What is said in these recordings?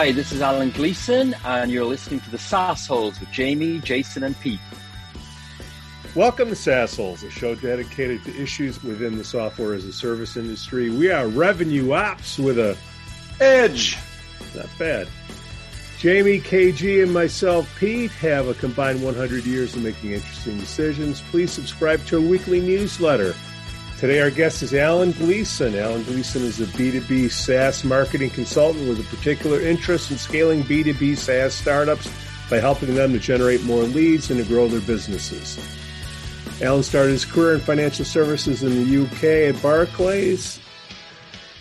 Hi, this is Alan Gleason, and you're listening to the SaaS Holes with Jamie, Jason, and Pete. Welcome to SaaS Holes, a show dedicated to issues within the software as a service industry. We are revenue ops with a edge. Not bad. Jamie, KG, and myself, Pete, have a combined 100 years of making interesting decisions. Please subscribe to our weekly newsletter Today, our guest is Alan Gleason. Alan Gleason is a B2B SaaS marketing consultant with a particular interest in scaling B2B SaaS startups by helping them to generate more leads and to grow their businesses. Alan started his career in financial services in the UK at Barclays,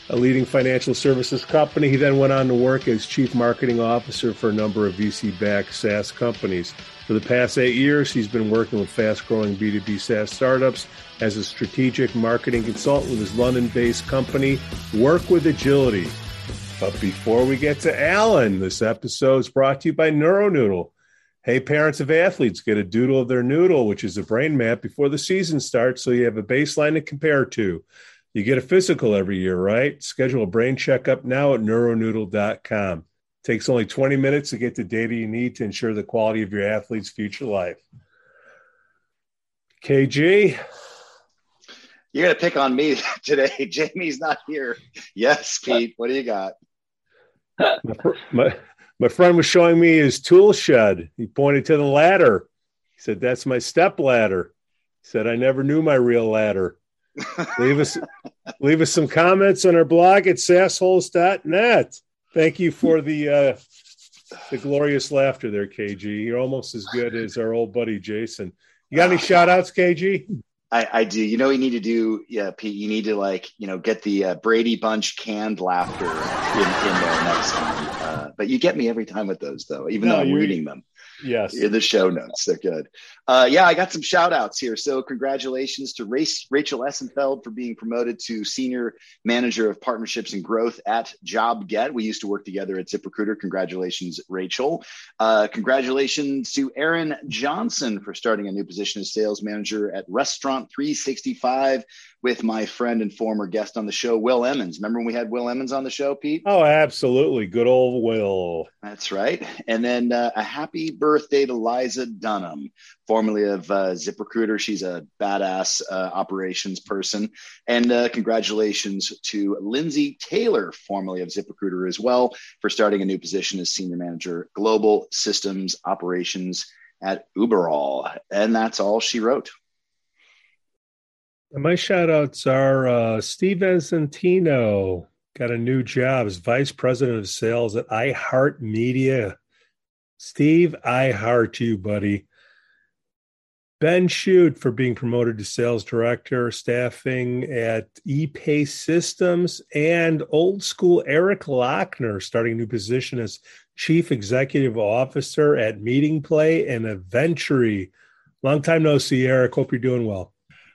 a leading financial services company. He then went on to work as chief marketing officer for a number of VC backed SaaS companies. For the past eight years, he's been working with fast growing B2B SaaS startups as a strategic marketing consultant with his London based company, Work with Agility. But before we get to Alan, this episode is brought to you by NeuroNoodle. Hey, parents of athletes, get a doodle of their noodle, which is a brain map before the season starts so you have a baseline to compare to. You get a physical every year, right? Schedule a brain checkup now at neuronoodle.com. Takes only 20 minutes to get the data you need to ensure the quality of your athlete's future life. KG. You're going to pick on me today. Jamie's not here. Yes, Pete. What do you got? my, my, my friend was showing me his tool shed. He pointed to the ladder. He said, That's my step ladder. He said, I never knew my real ladder. leave us leave us some comments on our blog at sassholes.net. Thank you for the uh, the glorious laughter there, KG. You're almost as good as our old buddy Jason. You got any shout outs, KG? I, I do. You know, you need to do, yeah, Pete. You need to like, you know, get the uh, Brady Bunch canned laughter in, in there next time. Uh, but you get me every time with those, though, even no, though I'm reading them. Yes. In the show notes. They're good. Uh, yeah, I got some shout outs here. So, congratulations to Race, Rachel Essenfeld for being promoted to Senior Manager of Partnerships and Growth at JobGet. We used to work together at ZipRecruiter. Congratulations, Rachel. Uh, congratulations to Aaron Johnson for starting a new position as Sales Manager at Restaurant 365 with my friend and former guest on the show, Will Emmons. Remember when we had Will Emmons on the show, Pete? Oh, absolutely. Good old Will. That's right. And then uh, a happy birthday to Liza Dunham, formerly of uh, ZipRecruiter. She's a badass uh, operations person. And uh, congratulations to Lindsay Taylor, formerly of ZipRecruiter as well, for starting a new position as Senior Manager, Global Systems Operations at Uberall. And that's all she wrote. My shout outs are uh, Steve Esentino got a new job as Vice President of Sales at iHeartMedia. Steve, I heart you, buddy. Ben Shoot for being promoted to Sales Director, staffing at ePay Systems, and old school Eric Lochner starting a new position as Chief Executive Officer at Meeting Play and Eventury. Long time no see, Eric. Hope you're doing well.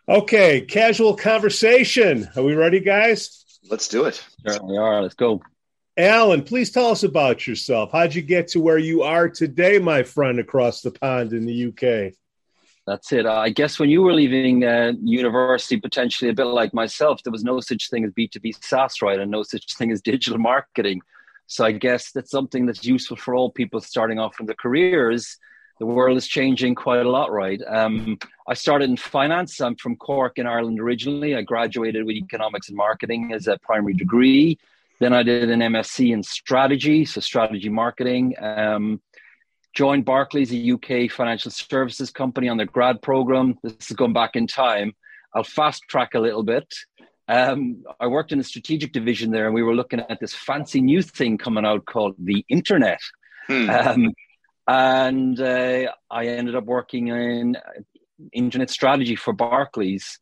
Okay, casual conversation. Are we ready, guys? Let's do it. Certainly are. Let's go. Alan, please tell us about yourself. How'd you get to where you are today, my friend, across the pond in the UK? That's it. I guess when you were leaving uh, university, potentially a bit like myself, there was no such thing as B2B SaaS, right? And no such thing as digital marketing. So I guess that's something that's useful for all people starting off in their careers the world is changing quite a lot, right? Um, I started in finance. I'm from Cork in Ireland originally. I graduated with economics and marketing as a primary degree. Then I did an MSc in strategy, so strategy marketing. Um, joined Barclays, a UK financial services company, on their grad program. This is going back in time. I'll fast track a little bit. Um, I worked in the strategic division there, and we were looking at this fancy new thing coming out called the internet. Hmm. Um, and uh, I ended up working in internet strategy for Barclays.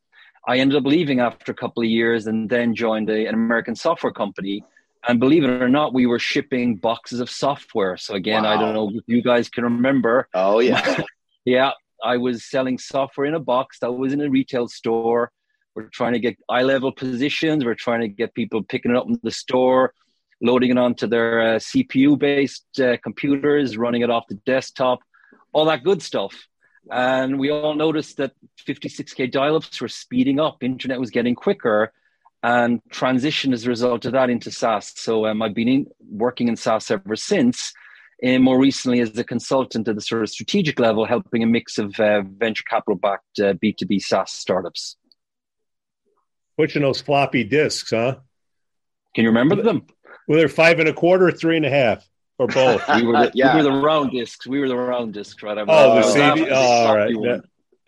I ended up leaving after a couple of years and then joined a, an American software company. And believe it or not, we were shipping boxes of software. So again, wow. I don't know if you guys can remember. Oh yeah, yeah. I was selling software in a box that was in a retail store. We're trying to get eye level positions. We're trying to get people picking it up in the store loading it onto their uh, CPU based uh, computers, running it off the desktop, all that good stuff. And we all noticed that 56k dial ups were speeding up, internet was getting quicker. and transitioned as a result of that into SaaS. So um, I've been in, working in SaaS ever since. And more recently, as a consultant at the sort of strategic level, helping a mix of uh, venture capital backed uh, B2B SaaS startups. Pushing those floppy disks, huh? Can you remember them? Well, they're five and a quarter, three and a half, or both. we, were the, yeah. we were the round discs. We were the round discs, right? I'm oh, the CD. Oh, all right. Yeah.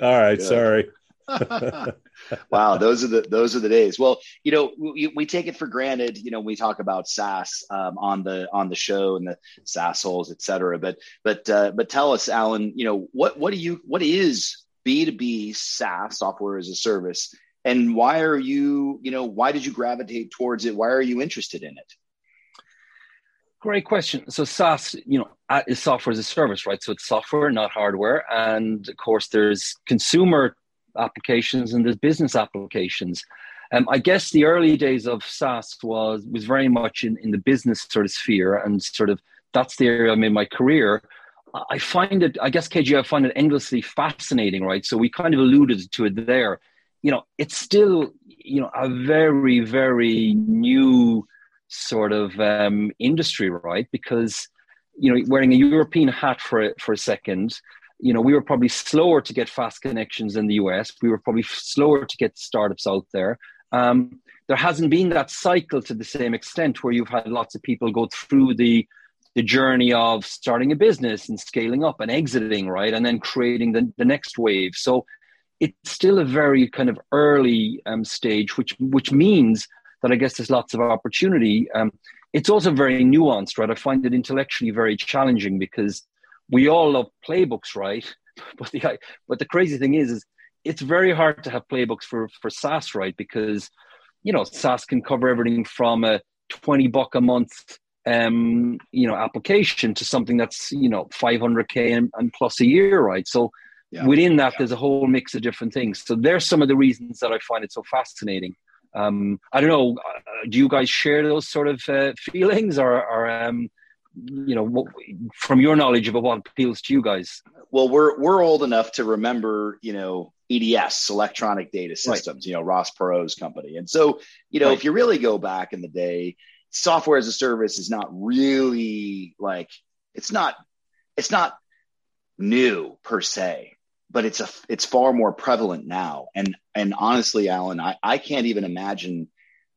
All right. Yeah. Sorry. wow, those are the those are the days. Well, you know, we, we take it for granted. You know, we talk about SaaS um, on the on the show and the SaaS holes, et cetera. But but uh, but tell us, Alan. You know, what what do you what is B two B SaaS software as a service, and why are you you know why did you gravitate towards it? Why are you interested in it? Great question. So SaaS, you know, is software as a service, right? So it's software, not hardware, and of course, there's consumer applications and there's business applications. Um, I guess the early days of SaaS was was very much in, in the business sort of sphere, and sort of that's the area I made my career. I find it, I guess, KG, I find it endlessly fascinating, right? So we kind of alluded to it there. You know, it's still, you know, a very, very new sort of um, industry, right? Because, you know, wearing a European hat for for a second, you know, we were probably slower to get fast connections in the US. We were probably slower to get startups out there. Um, there hasn't been that cycle to the same extent where you've had lots of people go through the the journey of starting a business and scaling up and exiting, right, and then creating the, the next wave. So it's still a very kind of early um, stage, which which means that I guess there's lots of opportunity. Um, it's also very nuanced, right? I find it intellectually very challenging because we all love playbooks, right? But the but the crazy thing is, is it's very hard to have playbooks for for SaaS, right? Because you know SaaS can cover everything from a twenty buck a month um, you know application to something that's you know 500k and, and plus a year, right? So yeah. within that, yeah. there's a whole mix of different things. So there's some of the reasons that I find it so fascinating. Um, I don't know. Uh, do you guys share those sort of uh, feelings, or, or um, you know, what, from your knowledge about what appeals to you guys? Well, we're we're old enough to remember, you know, EDS, Electronic Data Systems, right. you know, Ross Perot's company. And so, you know, right. if you really go back in the day, software as a service is not really like it's not it's not new per se but it's a it's far more prevalent now. And and honestly alan i, I can't even imagine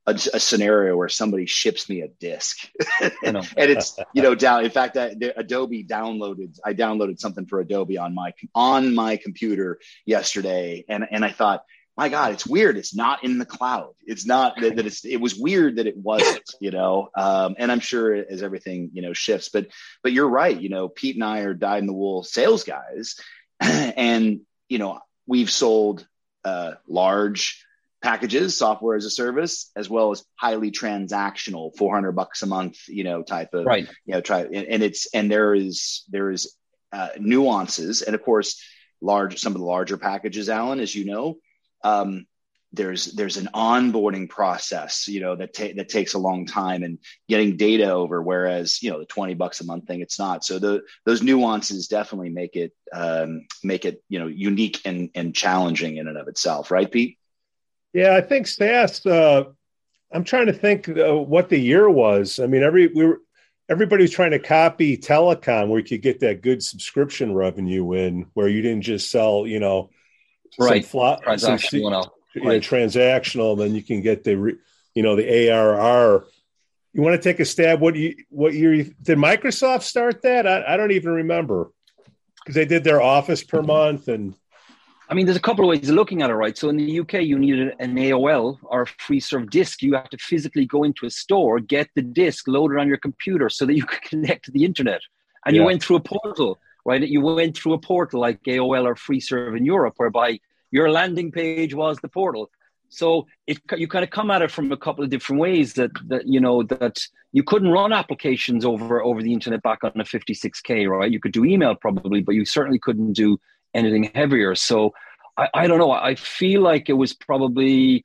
a, a, scenario where somebody ships me a disc. And it's you know down in fact I, adobe downloaded i downloaded something for adobe on my on my computer yesterday. And and i thought my god it's weird. It's not in the cloud. It's not that, that it's it was weird that it wasn't you know? Um, and i'm sure as everything you know shifts. But but you're right. You know pete and i are dyed in the wool sales guys and you know we've sold uh, large packages, software as a service, as well as highly transactional, 400 bucks a month, you know, type of, right. you know, try, and, and it's, and there is, there is uh, nuances. And of course, large, some of the larger packages, Alan, as you know, um, there's there's an onboarding process you know that ta- that takes a long time and getting data over whereas you know the 20 bucks a month thing it's not so the those nuances definitely make it um, make it you know unique and and challenging in and of itself right pete yeah, I think SaaS. Uh, I'm trying to think uh, what the year was. I mean, every we were everybody was trying to copy telecom, where you could get that good subscription revenue in, where you didn't just sell, you know, right, flat, transactional, some, right. transactional, then you can get the, you know, the ARR. You want to take a stab? What you what year did Microsoft start that? I, I don't even remember because they did their Office per mm-hmm. month and I mean, there's a couple of ways of looking at it, right? So in the UK, you needed an AOL or a free serve disk. You have to physically go into a store, get the disk loaded on your computer so that you could connect to the internet. And yeah. you went through a portal, right? You went through a portal like AOL or free serve in Europe, whereby your landing page was the portal. So it, you kind of come at it from a couple of different ways that, that you know that you couldn't run applications over over the internet back on a 56k right you could do email probably but you certainly couldn't do anything heavier. So I, I don't know. I feel like it was probably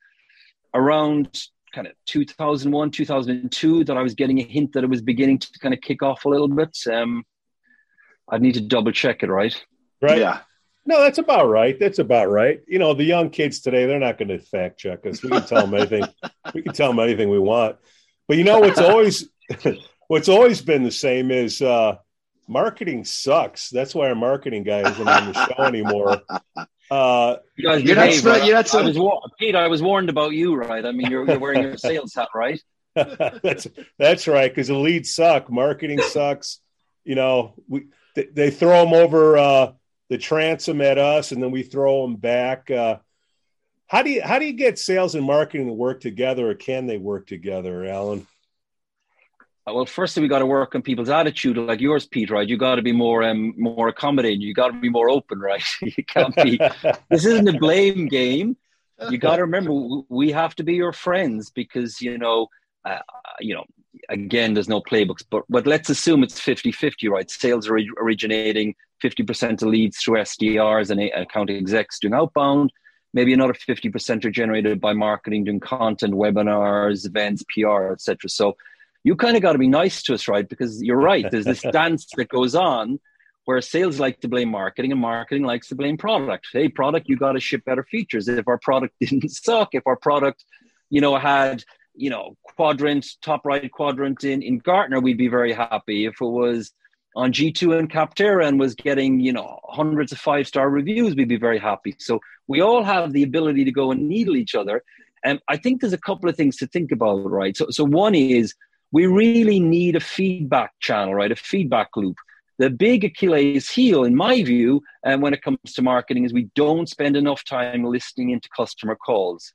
around kind of 2001, 2002 that I was getting a hint that it was beginning to kind of kick off a little bit. Um, I'd need to double check it, right? Right. Yeah. No, that's about right. That's about right. You know, the young kids today, they're not going to fact check us. We can tell them anything. we can tell them anything we want. But you know what's always what's always been the same is uh, marketing sucks. That's why our marketing guy isn't on the show anymore. Uh, you guys you're, behave, not, you're not so- I was war- Pete. I was warned about you, right? I mean, you're, you're wearing your sales hat, right? that's that's right. Because the leads suck, marketing sucks. You know, we they, they throw them over uh, the transom at us, and then we throw them back. Uh, how do you how do you get sales and marketing to work together, or can they work together, Alan? Uh, well, firstly, we got to work on people's attitude, like yours, Pete. Right? You got to be more um, more accommodating. You got to be more open, right? you can't be. this isn't a blame game. You got to remember, we have to be your friends because you know, uh, you know. Again, there's no playbooks, but but let's assume it's 50-50, right? Sales are originating 50% of leads through SDRs and account execs doing outbound. Maybe another 50% are generated by marketing, doing content, webinars, events, PR, etc. So you kind of got to be nice to us, right? Because you're right. There's this dance that goes on where sales like to blame marketing and marketing likes to blame product. Hey, product, you got to ship better features. If our product didn't suck, if our product, you know, had, you know, quadrant, top right quadrant in, in Gartner, we'd be very happy. If it was on G2 and Capterra and was getting, you know, hundreds of five star reviews, we'd be very happy. So we all have the ability to go and needle each other. And I think there's a couple of things to think about, right? So, so one is we really need a feedback channel, right? A feedback loop. The big Achilles heel, in my view, and when it comes to marketing, is we don't spend enough time listening into customer calls.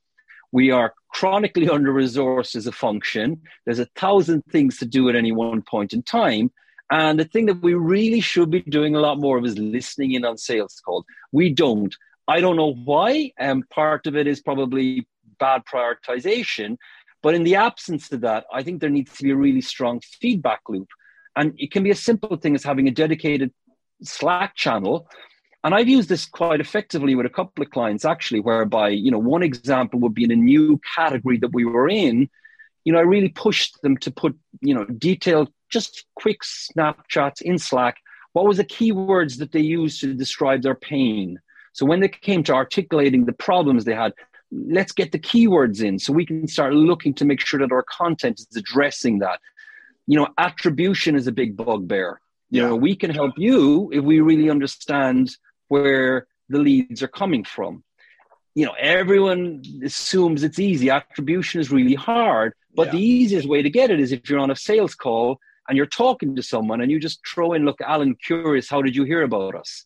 We are chronically under resourced as a function. There's a thousand things to do at any one point in time. And the thing that we really should be doing a lot more of is listening in on sales calls. We don't. I don't know why. And um, part of it is probably bad prioritization. But in the absence of that, I think there needs to be a really strong feedback loop. And it can be a simple thing as having a dedicated Slack channel. And I've used this quite effectively with a couple of clients actually, whereby, you know, one example would be in a new category that we were in. You know, I really pushed them to put, you know, detailed, just quick snapshots in Slack. What was the keywords that they used to describe their pain? So when they came to articulating the problems they had, let's get the keywords in so we can start looking to make sure that our content is addressing that. You know, attribution is a big bugbear. You yeah. know, we can help you if we really understand where the leads are coming from. You know, everyone assumes it's easy. Attribution is really hard, but yeah. the easiest way to get it is if you're on a sales call and you're talking to someone and you just throw in, look, Alan, curious, how did you hear about us?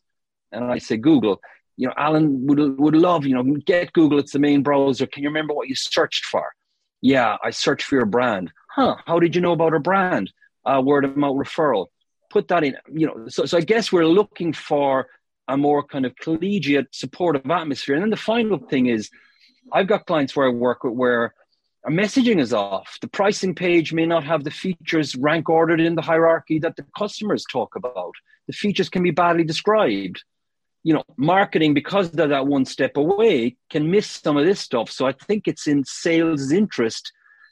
And I say, Google you know, Alan would would love, you know, get Google. It's the main browser. Can you remember what you searched for? Yeah, I searched for your brand. Huh? How did you know about our brand? Uh, word of mouth referral. Put that in. You know, so so I guess we're looking for a more kind of collegiate, supportive atmosphere. And then the final thing is, I've got clients where I work with where our messaging is off. The pricing page may not have the features rank ordered in the hierarchy that the customers talk about. The features can be badly described you know, marketing because they're that one step away can miss some of this stuff. So I think it's in sales' interest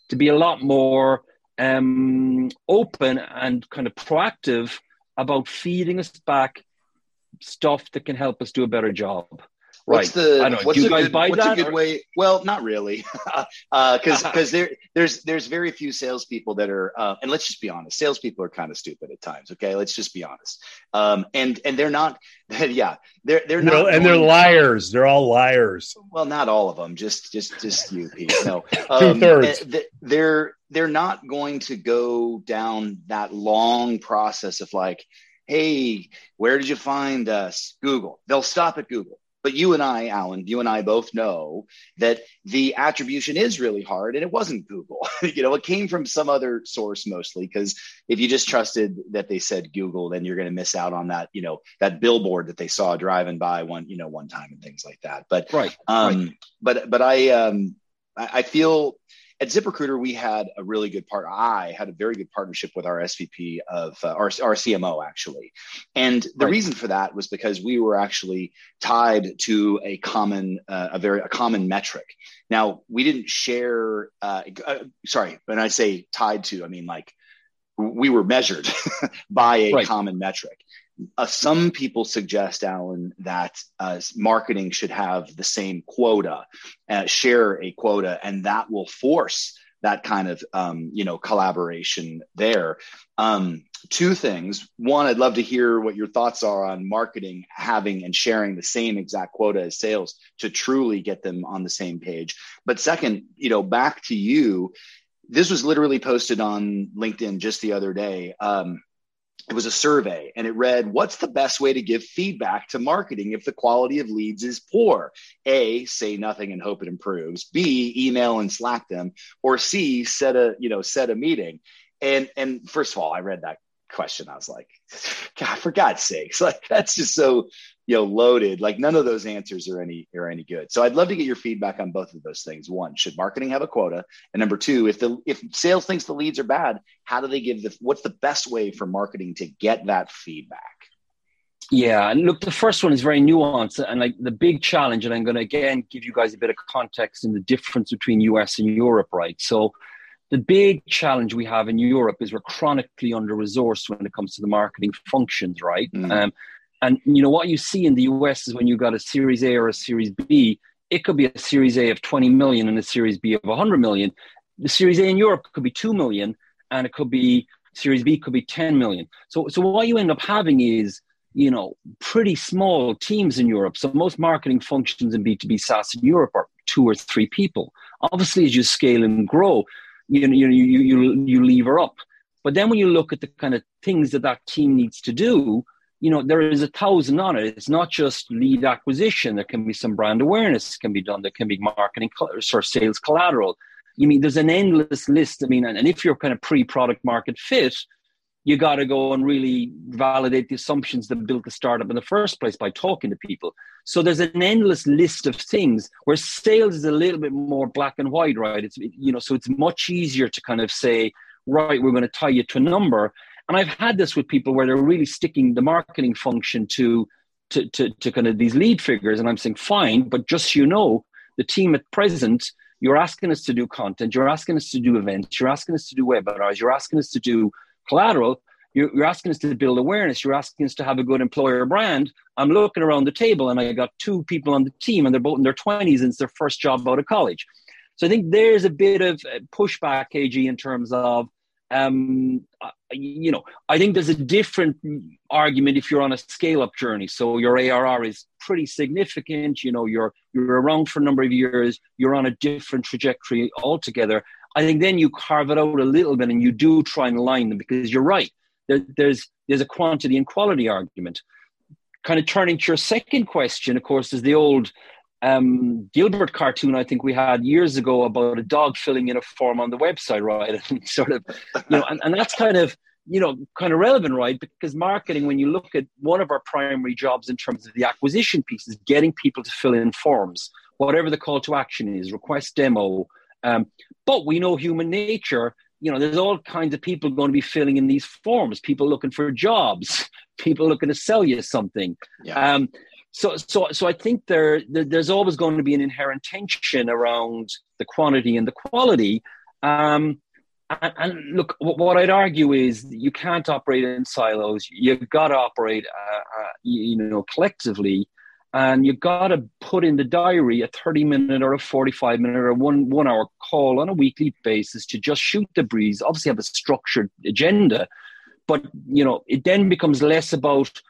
to be a lot more um, open and kind of proactive about feeding us back stuff that can help us do a better job. What's right. the know, what's, a good, what's a good, way? Well, not really, because uh, because there there's there's very few salespeople that are, uh, and let's just be honest, salespeople are kind of stupid at times. Okay, let's just be honest. Um, and and they're not, yeah, they're they're not, and they're liars. They're all liars. Well, not all of them. Just just just you, Pete. No, um, two thirds. They're they're not going to go down that long process of like, hey, where did you find us? Google. They'll stop at Google but you and I, Alan, you and I both know that the attribution is really hard and it wasn't Google. you know, it came from some other source mostly because if you just trusted that they said Google, then you're going to miss out on that, you know, that billboard that they saw driving by one, you know, one time and things like that. But, right. Um, right. but, but I, um, I feel at ZipRecruiter, we had a really good part. I had a very good partnership with our SVP of uh, our, our CMO actually, and the right. reason for that was because we were actually tied to a common, uh, a very a common metric. Now we didn't share. Uh, uh sorry, when I say tied to, I mean like we were measured by a right. common metric. Uh, some people suggest, Alan, that uh, marketing should have the same quota, uh, share a quota, and that will force that kind of um, you know collaboration there. Um, two things. One, I'd love to hear what your thoughts are on marketing having and sharing the same exact quota as sales to truly get them on the same page. But second, you know, back to you. This was literally posted on LinkedIn just the other day. Um, it was a survey and it read what's the best way to give feedback to marketing if the quality of leads is poor? A say nothing and hope it improves. B email and slack them. Or c set a you know set a meeting. And and first of all i read that question. I was like god for god's sakes. Like that's just so you know loaded like none of those answers are any are any good. So i'd love to get your feedback on both of those things. One should marketing have a quota? And number two if the if sales thinks the leads are bad how do they give the what's the best way for marketing to get that feedback? Yeah and look the first one is very nuanced and like the big challenge and i'm going to again give you guys a bit of context in the difference between us and europe right? So the big challenge we have in Europe is we're chronically under resourced when it comes to the marketing functions, right? Mm. Um, and you know what you see in the US is when you got a Series A or a Series B, it could be a Series A of 20 million and a Series B of 100 million. The Series A in Europe could be 2 million and it could be Series B could be 10 million. So, so what you end up having is, you know, pretty small teams in Europe. So most marketing functions in B2B SaaS in Europe are two or three people. Obviously, as you scale and grow, you, know you, you, you, you lever up. But then when you look at the kind of things that that team needs to do, you know, there is a thousand on it. It's not just lead acquisition. There can be some brand awareness can be done. There can be marketing or sales collateral. You mean there's an endless list. I mean, and, if you're kind of pre-product market fit, you got to go and really validate the assumptions that built the startup in the first place by talking to people. So there's an endless list of things where sales is a little bit more black and white, right? It's you know, so it's much easier to kind of say, right, we're going to tie you to a number, and I've had this with people where they're really sticking the marketing function to, to, to, to kind of these lead figures. And I'm saying, fine, but just so you know, the team at present, you're asking us to do content, you're asking us to do events, you're asking us to do webinars, you're asking us to do collateral, you're, you're asking us to build awareness, you're asking us to have a good employer brand. I'm looking around the table and I got two people on the team and they're both in their 20s and it's their first job out of college. So I think there's a bit of pushback, KG, in terms of um, you know, I think there's a different argument if you're on a scale up journey. So your ARR is pretty significant. You know, you're you're around for a number of years. You're on a different trajectory altogether. I think then you carve it out a little bit and you do try and align them because you're right. There, there's there's a quantity and quality argument. Kind of turning to your second question, of course, is the old um, Dilbert cartoon I think we had years ago about a dog filling in a form on the website, right? And sort of, you know, and, and that's kind of, you know, kind of relevant, right? Because marketing, when you look at one of our primary jobs in terms of the acquisition piece, is getting people to fill in forms, whatever the call to action is, request demo. Um, but we know human nature. You know, there's all kinds of people going to be filling in these forms. People looking for jobs, people looking to sell you something. Yeah. Um, so so so I think there, there, there's always going to be an inherent tension around the quantity and the quality. Um, and, and, look, what I'd argue is you can't operate in silos. You've got to operate, uh, uh, you know, collectively, and you've got to put in the diary a 30 minute or a 45 minute or one one hour call on a weekly basis to just shoot the breeze. Obviously, have a structured agenda, but you know, it then becomes less about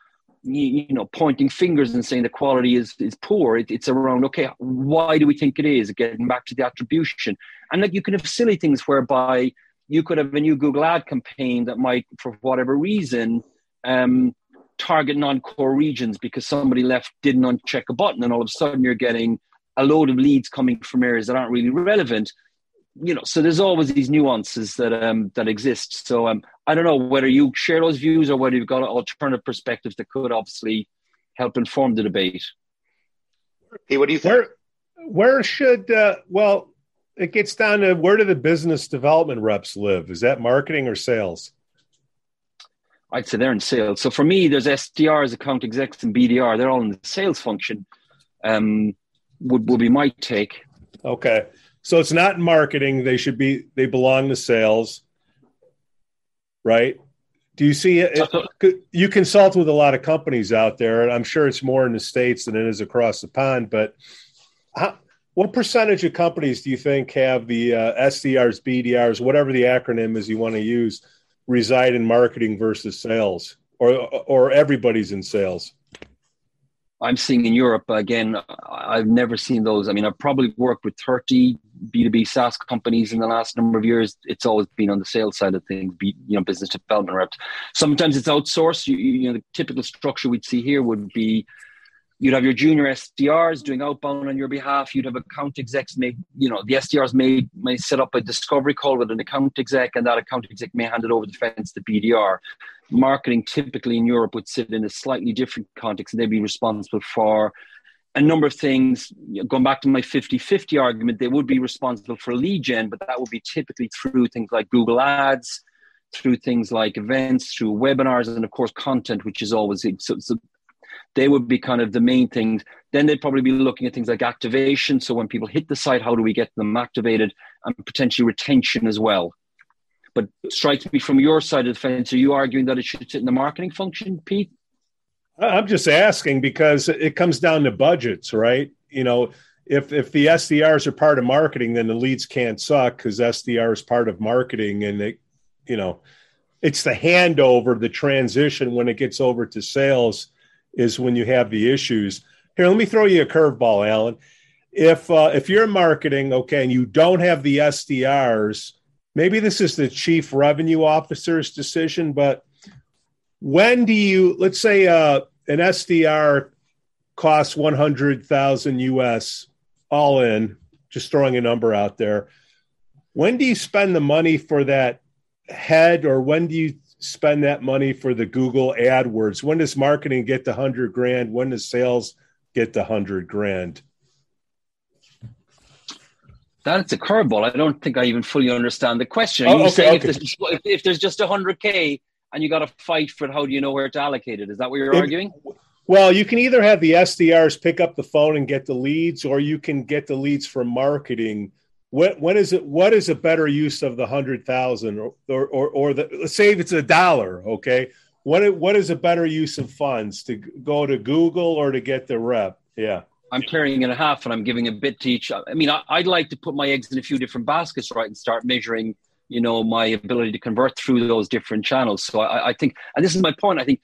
you, know pointing fingers and saying the quality is is poor. It, it's around okay why do we think it is? Getting back to the attribution. And like you can have silly things whereby you could have a new google ad campaign that might for whatever reason um, target non-core regions because somebody left didn't uncheck a button and all of a sudden you're getting a load of leads coming from areas that aren't really relevant you know, so there's always these nuances that um, that exist. So um, I don't know whether you share those views or whether you've got alternative perspectives that could obviously help inform the debate. Hey, what do you think? Where, where should uh, well, it gets down to where do the business development reps live? Is that marketing or sales? I'd say they're in sales. So for me, there's SDRs, account execs, and BDR. They're all in the sales function. Um, would would be my take. Okay. So it's not marketing. They should be. They belong to sales, right? Do you see it? You consult with a lot of companies out there, and I'm sure it's more in the states than it is across the pond. But how, what percentage of companies do you think have the uh, SDRs, BDRs, whatever the acronym is you want to use, reside in marketing versus sales, or or everybody's in sales? I'm seeing in Europe again. I've never seen those. I mean, I've probably worked with 30 B2B SaaS companies in the last number of years. It's always been on the sales side of things, be, you know, business development reps. Sometimes it's outsourced. You, you know, the typical structure we'd see here would be you'd have your junior SDRs doing outbound on your behalf. You'd have account execs make, you know, the SDRs may may set up a discovery call with an account exec, and that account exec may hand it over the fence to BDR marketing typically in Europe would sit in a slightly different context and they'd be responsible for a number of things. Going back to my 50 50 argument, they would be responsible for lead gen, but that would be typically through things like Google Ads, through things like events, through webinars, and of course, content, which is always so, so they would be kind of the main things. Then they'd probably be looking at things like activation. So when people hit the site, how do we get them activated and potentially retention as well? But strikes me from your side of the fence, are you arguing that it should sit in the marketing function, Pete? I'm just asking because it comes down to budgets, right? You know, if if the SDRs are part of marketing, then the leads can't suck because SDR is part of marketing, and it, you know, it's the handover, the transition when it gets over to sales is when you have the issues. Here, let me throw you a curveball, Alan. If uh, if you're marketing, okay, and you don't have the SDRs, maybe this is the chief revenue officer's decision, but when do you, let's say uh, an SDR costs 100,000 US all in, just throwing a number out there. When do you spend the money for that head or when do you spend that money for the Google AdWords? When does marketing get the 100 grand? When does sales get the 100 grand? That's a curveball. I don't think I even fully understand the question. Oh, you okay, okay. if, there's, if, if there's just 100K and you got to fight for it, how do you know where to allocate it? Is that what you're if, arguing? Well, you can either have the SDRs pick up the phone and get the leads, or you can get the leads from marketing. What when is it? What is a better use of the hundred thousand, or, or or the? Let's say if it's a dollar, okay. What what is a better use of funds to go to Google or to get the rep? Yeah. I'm carrying it a half and I'm giving a bit to each. I mean, I, would like to put my eggs in a few different baskets, right, and start measuring, you know, my ability to convert through those different channels. So I, I think, and this is my point. I think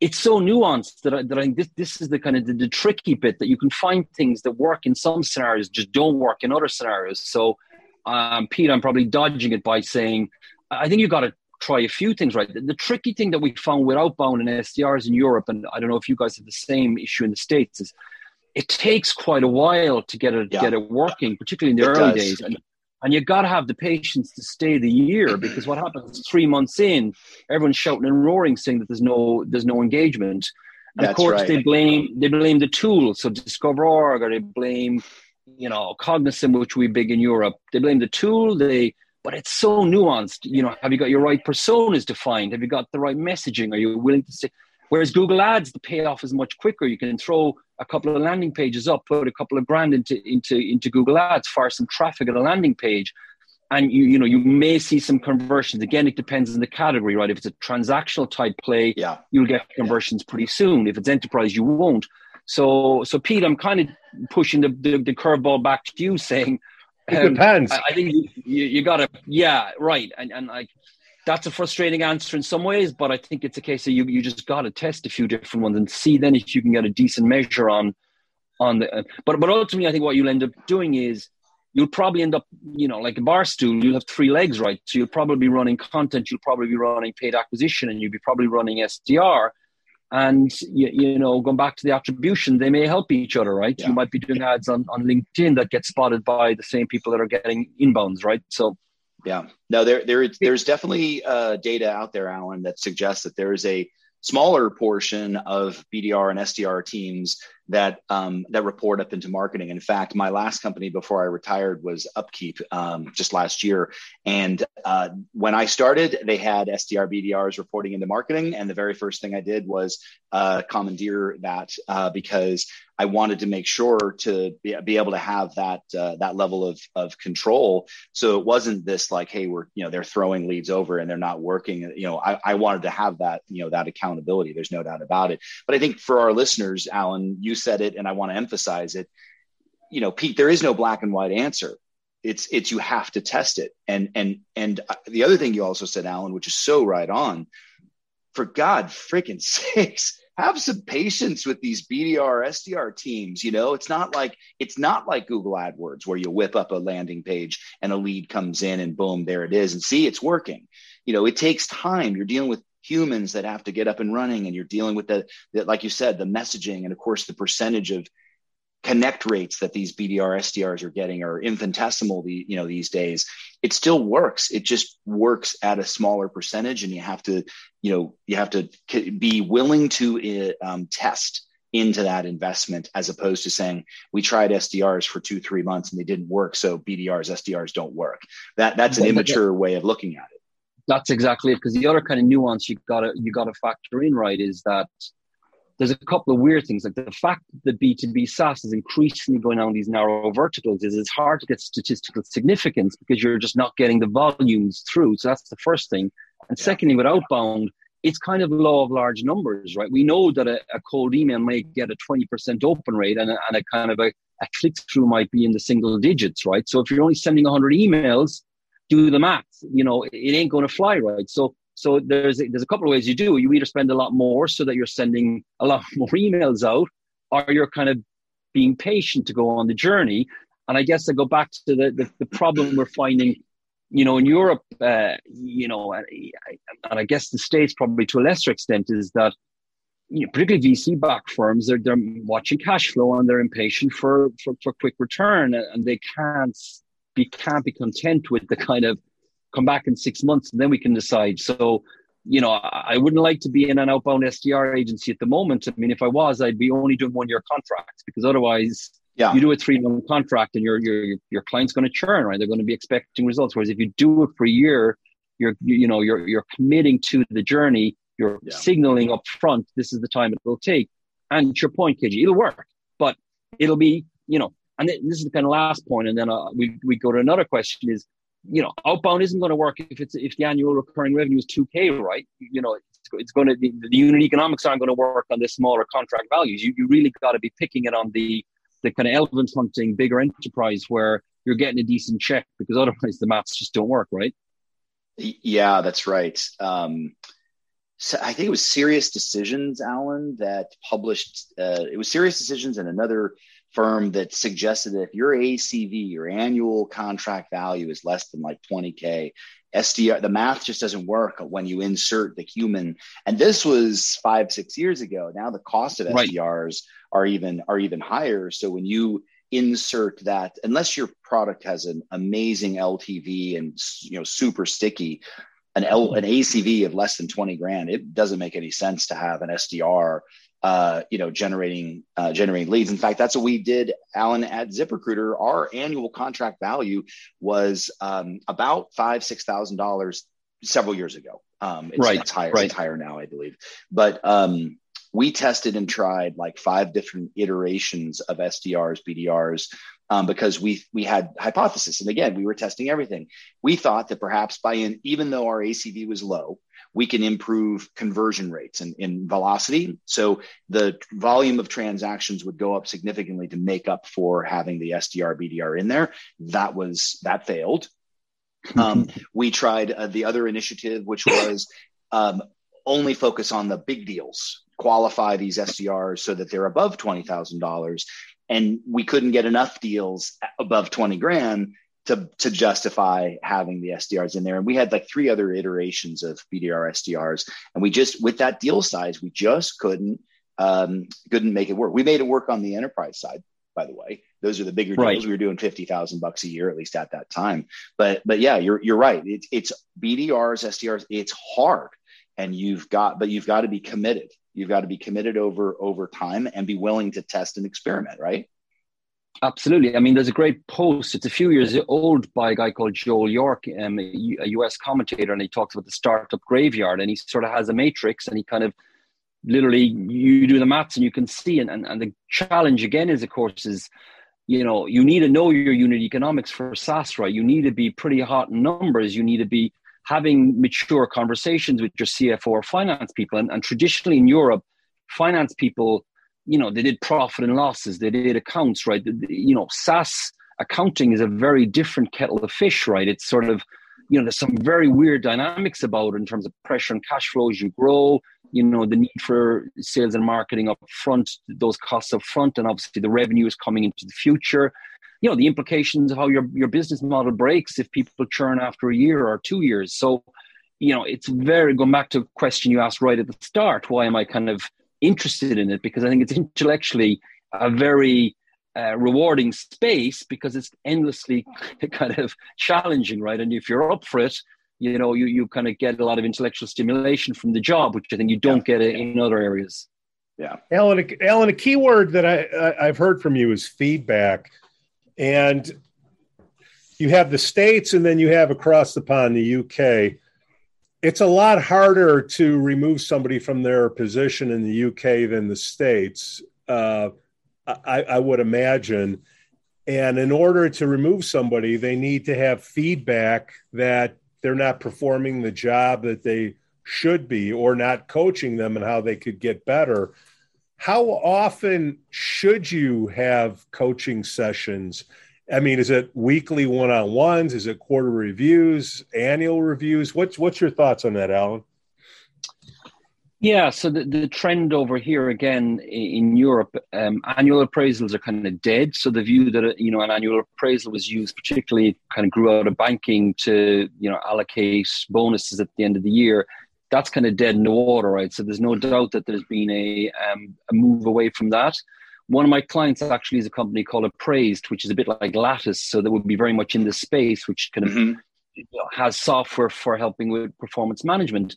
it's so nuanced that I, that I think this, this is the kind of the, the, tricky bit that you can find things that work in some scenarios, just don't work in other scenarios. So, um, Pete, I'm probably dodging it by saying I think you've got to try a few things right. The, the, tricky thing that we found with outbound and SDRs in Europe, and I don't know if you guys have the same issue in the States, is it takes quite a while to get it yeah. get it working, particularly in the it early does. days. And and you got to have the patience to stay the year because what happens three months in, everyone's shouting and roaring, saying that there's no there's no engagement. And That's of course, right. they blame they blame the tool. So Discover.org or they blame you know Cognism, which we big in Europe. They blame the tool. They but it's so nuanced. You know, have you got your right personas defined? Have you got the right messaging? Are you willing to say? Whereas Google Ads, the payoff is much quicker. You can throw a couple of landing pages up, put a couple of grand into into into Google Ads, fire some traffic at a landing page, and you you know you may see some conversions. Again, it depends on the category, right? If it's a transactional type play, yeah. you'll get conversions yeah. pretty soon. If it's enterprise, you won't. So so Pete, I'm kind of pushing the the, the curveball back to you, saying. It um, depends. I, I think you, you, you got to, yeah, right. And, and like, that's a frustrating answer in some ways, but I think it's a case of you you just got to test a few different ones and see then if you can get a decent measure on on the. Uh, but but ultimately, I think what you'll end up doing is you'll probably end up you know like a bar stool. You'll have three legs, right? So you'll probably be running content, you'll probably be running paid acquisition, and you'll be probably running SDR. And you, you know, going back to the attribution, they may help each other, right? Yeah. You might be doing ads on, on LinkedIn that get spotted by the same people that are getting inbounds, right? So yeah. No, there, there, there's definitely uh, data out there, Alan, that suggests that there is a smaller portion of BDR and SDR teams that um, that report up into marketing. In fact, my last company before I retired was Upkeep um, just last year, and uh, when I started, they had SDR BDRs reporting into marketing, and the very first thing I did was uh, commandeer that uh, because I wanted to make sure to be, be able to have that uh, that level of of control. So it wasn't this like, hey, we're you know they're throwing leads over and they're not working. You know, I, I wanted to have that you know that accountability. There's no doubt about it. But I think for our listeners, Alan, you said it, and I want to emphasize it. You know, Pete, there is no black and white answer. It's it's you have to test it. And and and the other thing you also said, Alan, which is so right on. For God freaking sakes have some patience with these BDR SDR teams. You know, it's not like it's not like Google AdWords where you whip up a landing page and a lead comes in and boom, there it is. And see, it's working. You know, it takes time. You're dealing with humans that have to get up and running, and you're dealing with the, the like you said, the messaging and of course the percentage of connect rates that these BDR SDRs are getting are infinitesimal. The you know these days, it still works. It just works at a smaller percentage, and you have to you know you have to be willing to uh, um, test into that investment as opposed to saying we tried SDRs for two three months and they didn't work, so BDRs SDRs don't work. That that's an immature way of looking at it. That's exactly it. Because the other kind of nuance you gotta you gotta factor in right is that there's a couple of weird things like the fact that B2B SaaS is increasingly going down these narrow verticals is it's hard to get statistical significance because you're just not getting the volumes through. So that's the first thing. And secondly, with outbound, it's kind of law of large numbers, right? We know that a, a cold email may get a 20% open rate and a, and a kind of a, a click through might be in the single digits, right? So if you're only sending 100 emails, do the math. You know, it ain't going to fly, right? So so there's there's a couple of ways you do. You either spend a lot more so that you're sending a lot more emails out, or you're kind of being patient to go on the journey. And I guess I go back to the the, the problem we're finding, you know, in Europe, uh, you know, and, and I guess the states probably to a lesser extent is that you know, particularly VC backed firms, they're, they're watching cash flow and they're impatient for, for, for quick return and they can't be, can't be content with the kind of come back in six months and then we can decide. So, you know, I wouldn't like to be in an outbound SDR agency at the moment. I mean, if I was, I'd be only doing one year contracts because otherwise, yeah. you do a three month contract and your your your client's going to churn, right? They're going to be expecting results. Whereas if you do it for a year, you're you know you're you're committing to the journey. You're yeah. signaling up front. This is the time it will take. And to your point, KG, it'll work, but it'll be you know. And this is the kind of last point, and then uh, we we go to another question: is you know, outbound isn't going to work if it's if the annual recurring revenue is two k, right? You know, it's, it's going to the, the unit economics aren't going to work on the smaller contract values. You you really got to be picking it on the the kind of elephant hunting bigger enterprise where you're getting a decent check because otherwise the maths just don't work, right? Yeah, that's right. Um, so I think it was SiriusDecisions, Alan, that published. Uh, it was SiriusDecisions and another firm that suggested that if your ACV, your annual contract value, is less than like 20K, SDR, the math just doesn't work when you insert the human. And this was five, six years ago. Now the cost of right. SDRs are even are even higher. So when you insert that, unless your product has an amazing LTV and you know super sticky, an L, an ACV of less than 20 grand, it doesn't make any sense to have an SDR uh, you know, generating uh, generating leads. In fact, that's what we did, Alan, at ZipRecruiter. Our annual contract value was um, about five six thousand dollars several years ago. Um, it's, right, it's higher. Right. It's higher now, I believe. But um, we tested and tried like five different iterations of SDRs, BDRs, um, because we we had hypothesis. And again, we were testing everything. We thought that perhaps by in, even though our ACV was low, we can improve conversion rates and, in velocity. So the volume of transactions would go up significantly to make up for having the SDR BDR in there. That was that failed. Um, we tried uh, the other initiative, which was um, only focus on the big deals, qualify these SDRs so that they're above twenty thousand dollars, and we couldn't get enough deals above twenty grand to to justify having the SDRs in there. And we had like three other iterations of BDR SDRs, and we just with that deal size, we just couldn't um, couldn't make it work. We made it work on the enterprise side, by the way. Those are the bigger deals. We were doing fifty thousand bucks a year, at least at that time. But but yeah, you're you're right. It's it's BDRs, SDRs. It's hard, and you've got but you've got to be committed. You've got to be committed over over time and be willing to test and experiment, right? Absolutely. I mean, there's a great post. It's a few years old by a guy called Joel York, um, a US commentator, and he talks about the startup graveyard. And he sort of has a matrix, and he kind of literally you do the maths and you can see. And, and, and the challenge again is, of course, is you know you need to know your unit economics for SaaS, right? You need to be pretty hot in numbers. You need to be having mature conversations with your CFO or finance people. And, and traditionally in Europe, finance people you know they did profit and losses they did accounts right? You know SaaS accounting is a very different kettle of fish right? It's sort of you know there's some very weird dynamics about it in terms of pressure and cash flows. you grow you know the need for sales and marketing up front those costs up front and obviously the revenue is coming into the future. You know the implications of how your, your business model breaks if people churn after a year or two years. So you know it's very going back to a question you asked right at the start why am i kind of interested in it because I think it's intellectually a very uh, rewarding space because it's endlessly kind of challenging, right? And if you're up for it, you know, you, you kind of get a lot of intellectual stimulation from the job, which I think you don't yeah. get in other areas. Yeah. Alan, Alan, a key word that I, I, I've heard from you is feedback. And you have the States and then you have across the pond, the UK it's a lot harder to remove somebody from their position in the UK than the States, uh, I, I, would imagine. And in order to remove somebody, they need to have feedback that they're not performing the job that they should be or not coaching them and how they could get better. How often should you have coaching sessions? I mean, is it weekly one on ones? Is it quarter reviews, annual reviews? What's what's your thoughts on that, Alan? Yeah, so the, the trend over here again in Europe, um, annual appraisals are kind of dead. So the view that you know an annual appraisal was used, particularly kind of grew out of banking to you know allocate bonuses at the end of the year. That's kind of dead in the water, right? So there's no doubt that there's been a um, a move away from that. One of my clients actually is a company called Appraisd, which is a bit like Lattice. So that would be very much in the space, which kind of mm-hmm. has software for helping with performance management.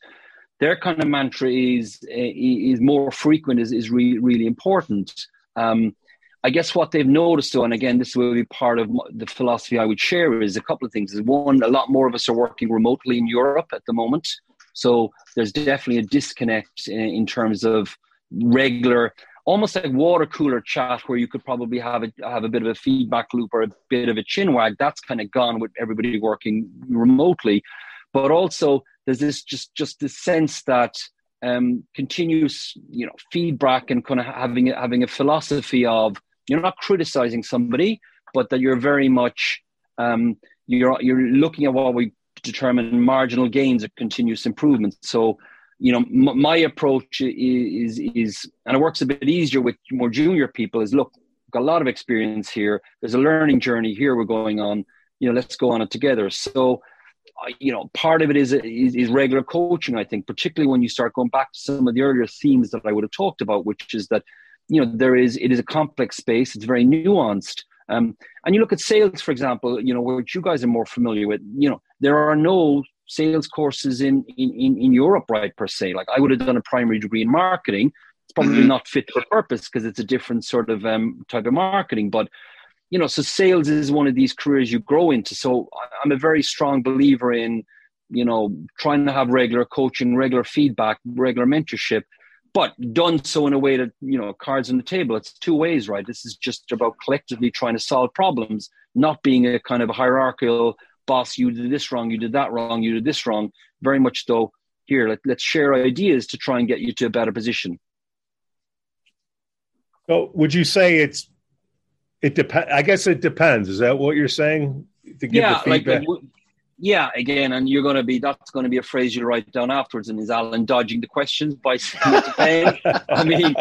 Their kind of mantra is is more frequent is is really really important. Um, I guess what they've noticed, though, and again, this will be part of the philosophy I would share, is a couple of things. Is one, a lot more of us are working remotely in Europe at the moment, so there's definitely a disconnect in, in terms of regular almost like water cooler chat where you could probably have a have a bit of a feedback loop or a bit of a chin wag. That's kind of gone with everybody working remotely. But also there's this just just this sense that um, continuous you know feedback and kind of having having a philosophy of you're not criticizing somebody, but that you're very much um, you're you're looking at what we determine marginal gains or continuous improvement. So you know, m- my approach is, is, and it works a bit easier with more junior people. Is look, got a lot of experience here. There's a learning journey here we're going on. You know, let's go on it together. So, uh, you know, part of it is, is, is regular coaching. I think, particularly when you start going back to some of the earlier themes that I would have talked about, which is that, you know, there is it is a complex space. It's very nuanced. Um, and you look at sales, for example, you know, which you guys are more familiar with. You know, there are no sales courses in, in, in, Europe, right, per se. Like I would have done a primary degree in marketing. It's probably mm-hmm. not fit for purpose because it's a different sort of um, type of marketing. But, you know, so sales is one of these careers you grow into. So I'm a very strong believer in, you know, trying to have regular coaching, regular feedback, regular mentorship, but done so in a way that, you know, cards on the table. It's two ways, right? This is just about collectively trying to solve problems, not being a kind of hierarchical boss, you did this wrong, you did that wrong, you did this wrong. Very much though, here, let, let's share ideas to try and get you to a better position. So would you say it's it depends? I guess it depends. Is that what you're saying? To give yeah, like, like yeah, again, and you're going to be that's going to be a phrase you'll write down afterwards. And is Alan dodging the questions by saying to pain? I mean,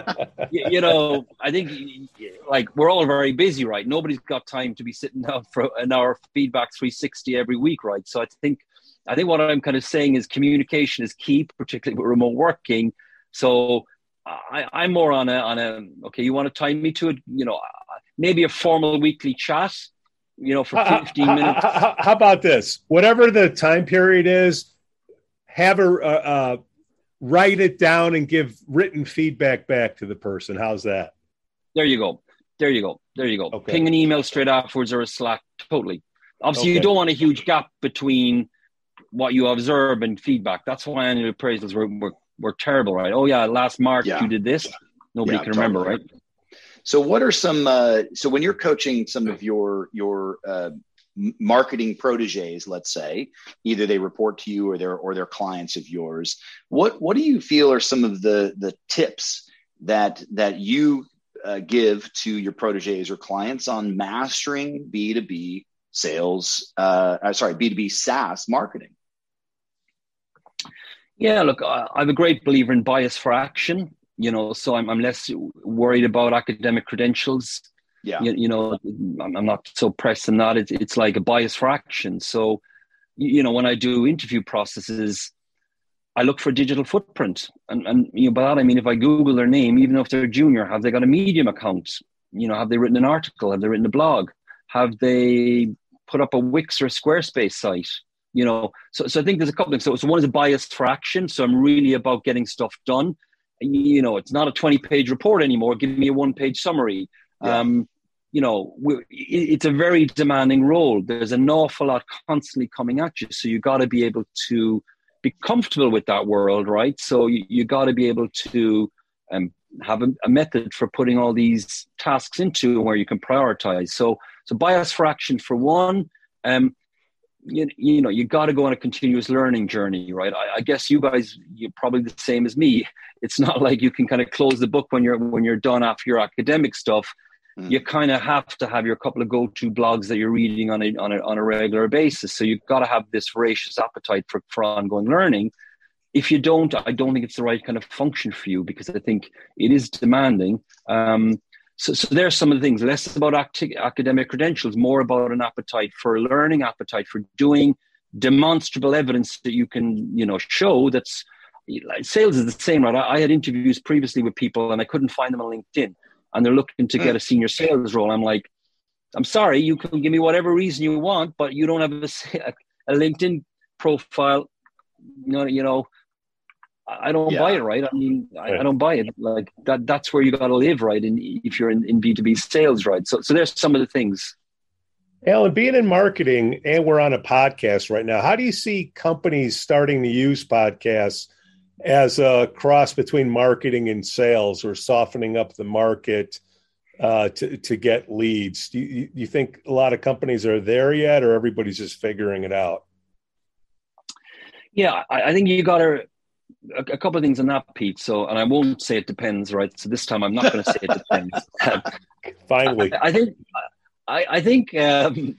you, you, know, I think like we're all very busy, right? Nobody's got time to be sitting down for an hour feedback 360 every week, right? So I think I think what I'm kind of saying is communication is key, particularly with remote working. So I, I'm more on a on a okay. You want to tie me to it? You know, maybe a formal weekly chat you know, for 15 how, minutes. How, how, about this? Whatever the time period is, have a, a, write it down and give written feedback back to the person. How's that? There you go. There you go. There you go. Okay. Ping an email straight afterwards or a Slack. Totally. Obviously, okay. you don't want a huge gap between what you observe and feedback. That's why annual appraisals were, were, were terrible, right? Oh, yeah, last March yeah. you did this. Nobody yeah, can remember, totally. right? So, what are some? Uh, so, when you're coaching some of your your uh, marketing proteges, let's say, either they report to you or they're or they're clients of yours. What what do you feel are some of the the tips that that you uh, give to your proteges or clients on mastering B two B sales? Uh, uh sorry, B two B SaaS marketing. Yeah, look, I'm a great believer in bias for action. You know, so I'm, I'm less worried about academic credentials. Yeah. You, you know I'm, I'm, not so pressed on that. It's, it's like a bias for action so you know when i do interview processes i look for digital footprint. And, and you know by that i mean if i google their name even if they're junior have they got a medium account? You know have they written an article? Have they written a blog? Have they put up a wix or a squarespace site? You know so, so i think there's a couple things. So, so one is a bias for action so i'm really about getting stuff done you know it's not a 20 page report anymore give me a one page summary yeah. Um, you know, it's a very demanding role. There's an awful lot constantly coming at you, so you got to be able to be comfortable with that world, right? So you, you got to be able to um, have a, a, method for putting all these tasks into where you can prioritize. So, so bias for action for one. Um, you, you know, you got to go on a continuous learning journey, right? I, I guess you guys, you're probably the same as me. It's not like you can kind of close the book when you're when you're done after your academic stuff mm. you kind of have to have your couple of go-to blogs that you're reading on a, on a, on a regular basis. So you've got to have this voracious appetite for, for ongoing learning. If you don't, I don't think it's the right kind of function for you because I think it is demanding. Um, so, so there's some of the things less about acti- academic credentials, more about an appetite for learning, appetite for doing, demonstrable evidence that you can, you know, show that's sales is the same, right? I, I had interviews previously with people and I couldn't find them on LinkedIn and they're looking to get a senior sales role. I'm like, I'm sorry, you can give me whatever reason you want, but you don't have a, a LinkedIn profile. You know, you know, I don't yeah. buy it, right? I mean, I, I, don't buy it. Like that, that's where you got to live, right? And if you're in, in B2B sales, right? So, so there's some of the things. Alan, being in marketing and we're on a podcast right now, how do you see companies starting to use podcasts as a cross between marketing and sales or softening up the market uh, to, to get leads. Do you, you think a lot of companies are there yet or everybody's just figuring it out? Yeah, I, I think you got to a, a, couple of things on that, Pete. So, and I won't say it depends, right? So this time I'm not going to say it depends. Finally, I, I, think I, I think um,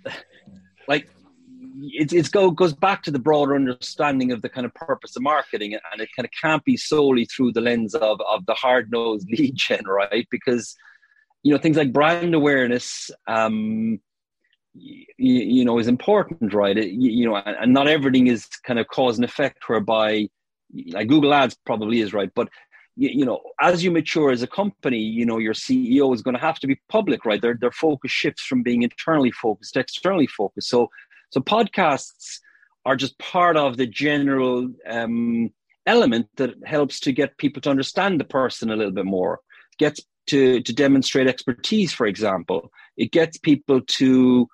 like it, it go, goes back to the broader understanding of the kind of purpose of marketing, and it kind of can't be solely through the lens of of the hard nosed lead gen, right? Because you know things like brand awareness, um, you, you know, is important, right? It, you, you know, and, and not everything is kind of cause and effect, whereby like Google Ads probably is right, but you, know, as you mature as a company, you know, your CEO is going to have to be public, right? Their their focus shifts from being internally focused to externally focused. So so podcasts are just part of the general um, element that helps to get people to understand the person a little bit more, gets to, to demonstrate expertise, for example. It gets people to,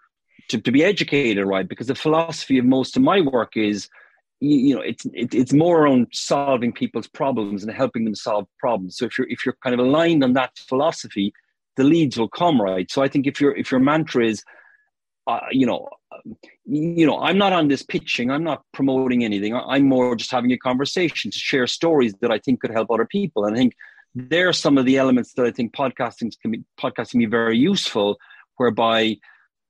to, to be educated, right? Because the philosophy of most of my work is, you, you know, it's, it, it's more on solving people's problems and helping them solve problems. So if you're, if you're kind of aligned on that philosophy, the leads will come, right? So I think if your, if your mantra is, uh, you know, you know, I'm not on this pitching. I'm not promoting anything. I'm more just having a conversation to share stories that I think could help other people. And I think there are some of the elements that I think podcasting can be podcasting can be very useful, whereby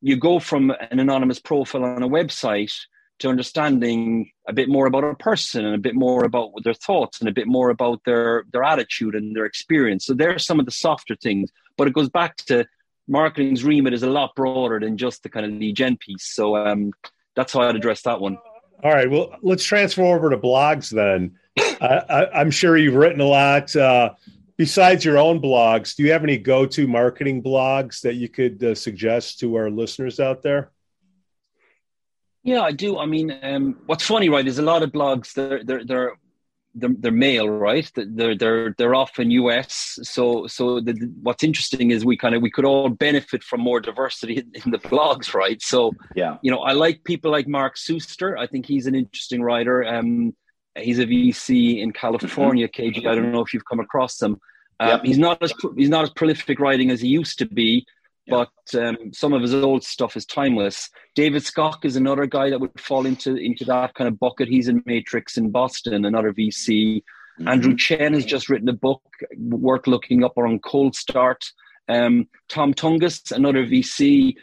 you go from an anonymous profile on a website to understanding a bit more about a person and a bit more about their thoughts and a bit more about their their attitude and their experience. So there are some of the softer things, but it goes back to marketing's remit is a lot broader than just the kind of lead gen piece. So um, that's how I'd address that one. All right. Well, let's transfer over to blogs then. I, am sure you've written a lot. Uh, besides your own blogs, do you have any go-to marketing blogs that you could uh, suggest to our listeners out there? Yeah, I do. I mean, um, what's funny, right? There's a lot of blogs. They're they're, they're they're, they're male, right? They're they're they're often US. So so the, what's interesting is we kind of we could all benefit from more diversity in, in, the blogs, right? So yeah, you know, I like people like Mark Suster. I think he's an interesting writer. Um, he's a VC in California, KG. I don't know if you've come across him. Um, yep. He's not as he's not as prolific writing as he used to be, but um, some of his old stuff is timeless. David Skok is another guy that would fall into into that kind of bucket. He's in Matrix in Boston, another VC. Mm-hmm. Andrew Chen has just written a book worth looking up on Cold Start. Um, Tom Tunguz, another VC.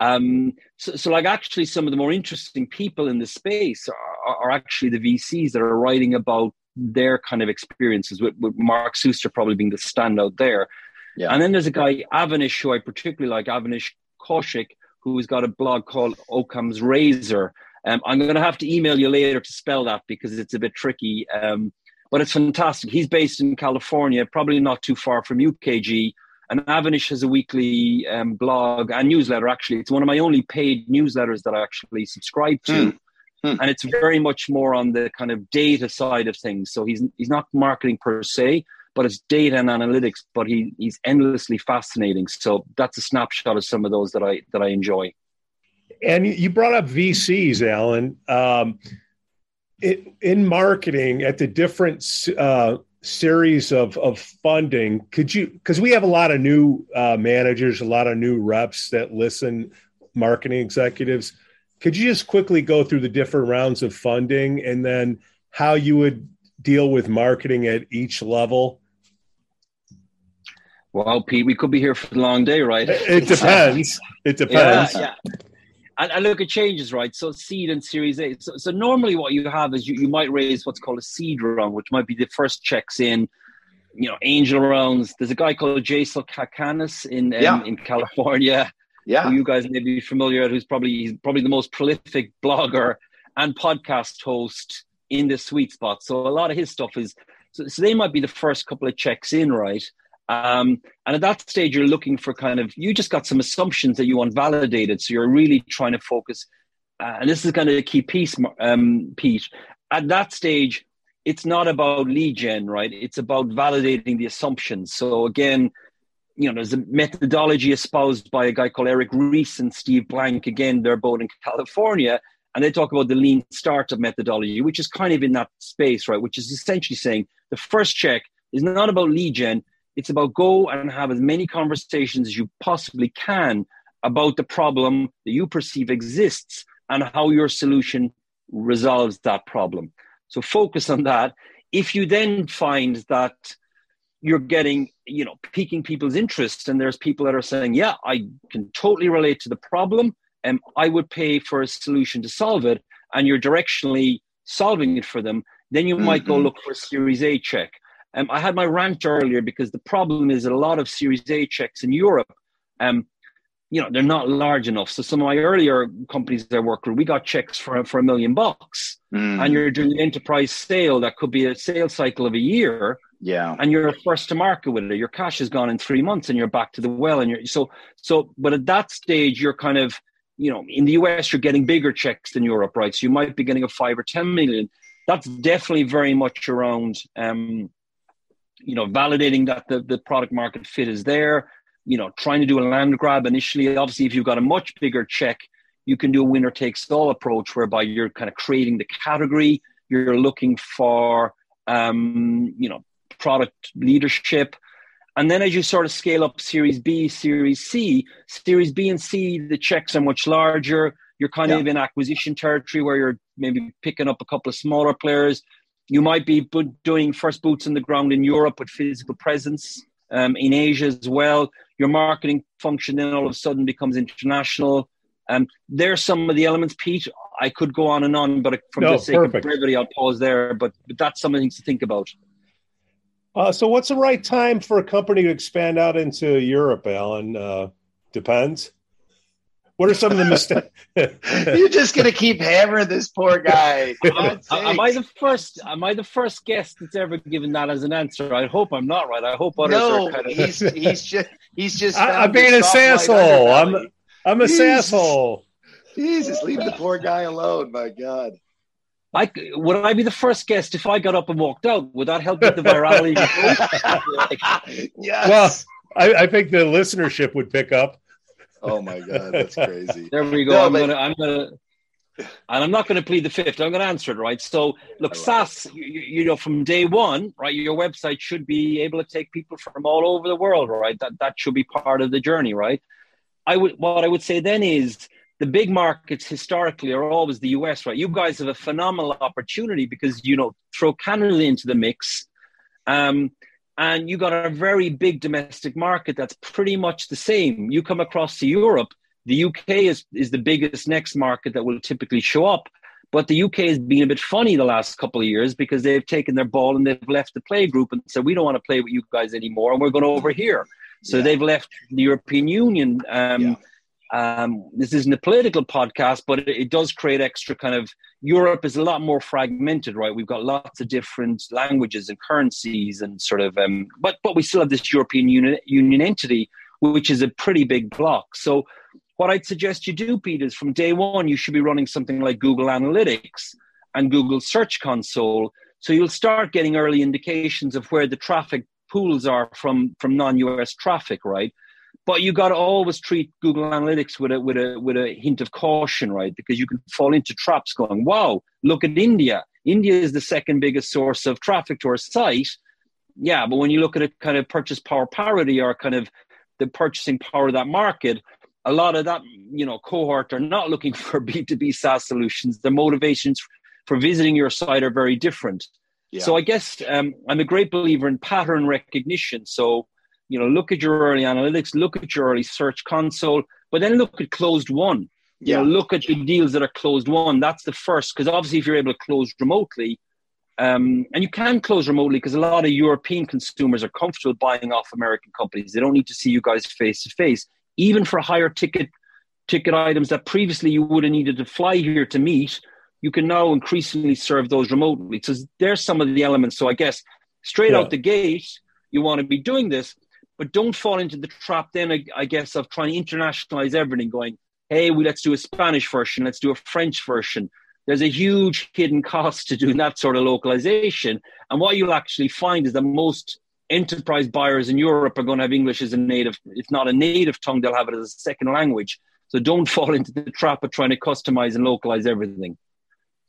Um, so, so, like, actually, some of the more interesting people in the space are, are actually the VCs that are writing about their kind of experiences, with, with Mark Suster probably being the standout there. Yeah. And then there's a guy, Avinash, who I particularly like, Avinash Kaushik, who's got a blog called Occam's Razor. Um, I'm going to have to email you later to spell that because it's a bit tricky. Um, but it's fantastic. He's based in California, probably not too far from UKG. And Avinash has a weekly um, blog and newsletter, actually. It's one of my only paid newsletters that I actually subscribe to. Hmm. Hmm. And it's very much more on the kind of data side of things. So he's, he's not marketing per se, but it's data and analytics. But he he's endlessly fascinating. So that's a snapshot of some of those that I that I enjoy. And you brought up VCs, Alan. Um, it, in marketing, at the different uh, series of of funding, could you? Because we have a lot of new uh, managers, a lot of new reps that listen, marketing executives. Could you just quickly go through the different rounds of funding and then how you would deal with marketing at each level well, Pete, we could be here for a long day, right? It depends. it depends. Yeah, yeah. And, and, look, it changes, right? So seed and Series A. So, so normally, what you have is you, you might raise what's called a seed round, which might be the first checks in. You know, angel rounds. There's a guy called Jason Calacanis in um, yeah. in California. Yeah, you guys may be familiar with. Who's probably he's probably the most prolific blogger and podcast host in the sweet spot. So a lot of his stuff is. So, so they might be the first couple of checks in, right? Um, and at that stage, you're looking for kind of, you just got some assumptions that you want validated. So you're really trying to focus. Uh, and this is kind of a key piece, um, Pete. At that stage, it's not about lead gen, right? It's about validating the assumptions. So again, you know, there's a methodology espoused by a guy called Eric Ries and Steve Blank. Again, they're both in California, and they talk about the lean startup methodology, which is kind of in that space, right? Which is essentially saying the first check is not about lead gen, it's about go and have as many conversations as you possibly can about the problem that you perceive exists and how your solution resolves that problem. So focus on that. If you then find that you're getting, you know, piquing people's interest, and there's people that are saying, "Yeah, I can totally relate to the problem, and I would pay for a solution to solve it," and you're directionally solving it for them, then you mm-hmm. might go mm-hmm. look for a Series A check. Um, I had my rant earlier because the problem is that a lot of Series A checks in Europe, um, you know, they're not large enough. So some of my earlier companies I worked with, we got checks for for a million bucks, mm. and you're doing an enterprise sale that could be a sales cycle of a year. Yeah, and you're first to market with it. Your cash is gone in three months, and you're back to the well. And you're so so. But at that stage, you're kind of you know, in the US, you're getting bigger checks than Europe, right? So you might be getting a five or ten million. That's definitely very much around um, you know, validating that the, the product market fit is there, you know, trying to do a land grab initially. Obviously, if you've got a much bigger check, you can do a winner takes all approach whereby you're kind of creating the category, you're looking for, um, you know, product leadership. And then as you sort of scale up Series B, Series C, Series B and C, the checks are much larger. You're kind yeah. of in acquisition territory where you're maybe picking up a couple of smaller players. You might be doing first boots on the ground in Europe with physical presence, um, in Asia as well. Your marketing function then all of a sudden becomes international. Um, there's some of the elements, Pete. I could go on and on, but from no, the sake perfect. of brevity, I'll pause there. But, but that's something to think about. Uh, so, what's the right time for a company to expand out into Europe, Alan? Uh, depends. What are some of the mistakes? You're just gonna keep hammering this poor guy. am I the first? Am I the first guest that's ever given that as an answer? I hope I'm not right. I hope others no, are. Kind of... he's he's just he's just. I, am being a sasshole. I'm I'm a sasshole. Jesus, leave the poor guy alone. My God. I would I be the first guest if I got up and walked out? Would that help with the virality? yes. Well, I, I, think the listenership would pick up. Oh my god, that's crazy. There we go. No, I'm but... gonna. I'm gonna. And I'm not going to plead the fifth. I'm going to answer it, right? So, look, SaaS, you, you, know, from day one, right, your website should be able to take people from all over the world, right? That that should be part of the journey, right? I would what I would say then is the big markets historically are always the US, right? You guys have a phenomenal opportunity because you know throw Canada into the mix, um, and you got a very big domestic market that's pretty much the same. You come across to Europe, the UK is is the biggest next market that will typically show up. But the UK has been a bit funny the last couple of years because they've taken their ball and they've left the play group and said we don't want to play with you guys anymore, and we're going over here. So yeah. they've left the European Union. Um, yeah um, this isn't a political podcast, but it, it, does create extra kind of. Europe is a lot more fragmented, right? We've got lots of different languages and currencies, and sort of. Um, but but we still have this European Union, Union entity, which is a pretty big block. So what I'd suggest you do, Pete, is from day one you should be running something like Google Analytics and Google Search Console. So you'll start getting early indications of where the traffic pools are from from non-US traffic, right? But you got to always treat Google Analytics with a with a with a hint of caution, right? Because you can fall into traps going, "Wow, look at India. India is the second biggest source of traffic to our site." Yeah, but when you look at a kind of purchase power parity or kind of the purchasing power of that market, a lot of that you know cohort are not looking for B2B SaaS solutions. Their motivations for visiting your site are very different. Yeah. So I guess um, I'm a great believer in pattern recognition. So you know, look at your early analytics, look at your early search console, but then look at closed won. Yeah. You know, look at the deals that are closed won. That's the first, because obviously, if you're able to close remotely, um, and you can close remotely because a lot of European consumers are comfortable buying off American companies. They don't need to see you guys face to face, even for higher ticket ticket items that previously you would have needed to fly here to meet. You can now increasingly serve those remotely. So there's some of the elements. So I guess straight yeah. out the gate, you want to be doing this but don't fall into the trap then, I, I guess, of trying to internationalize everything, going, hey, we, let's do a Spanish version, let's do a French version. There's a huge hidden cost to doing that sort of localization. And what you'll actually find is that most enterprise buyers in Europe are going to have English as a native, if not a native tongue, they'll have it as a second language. So don't fall into the trap of trying to customize and localize everything.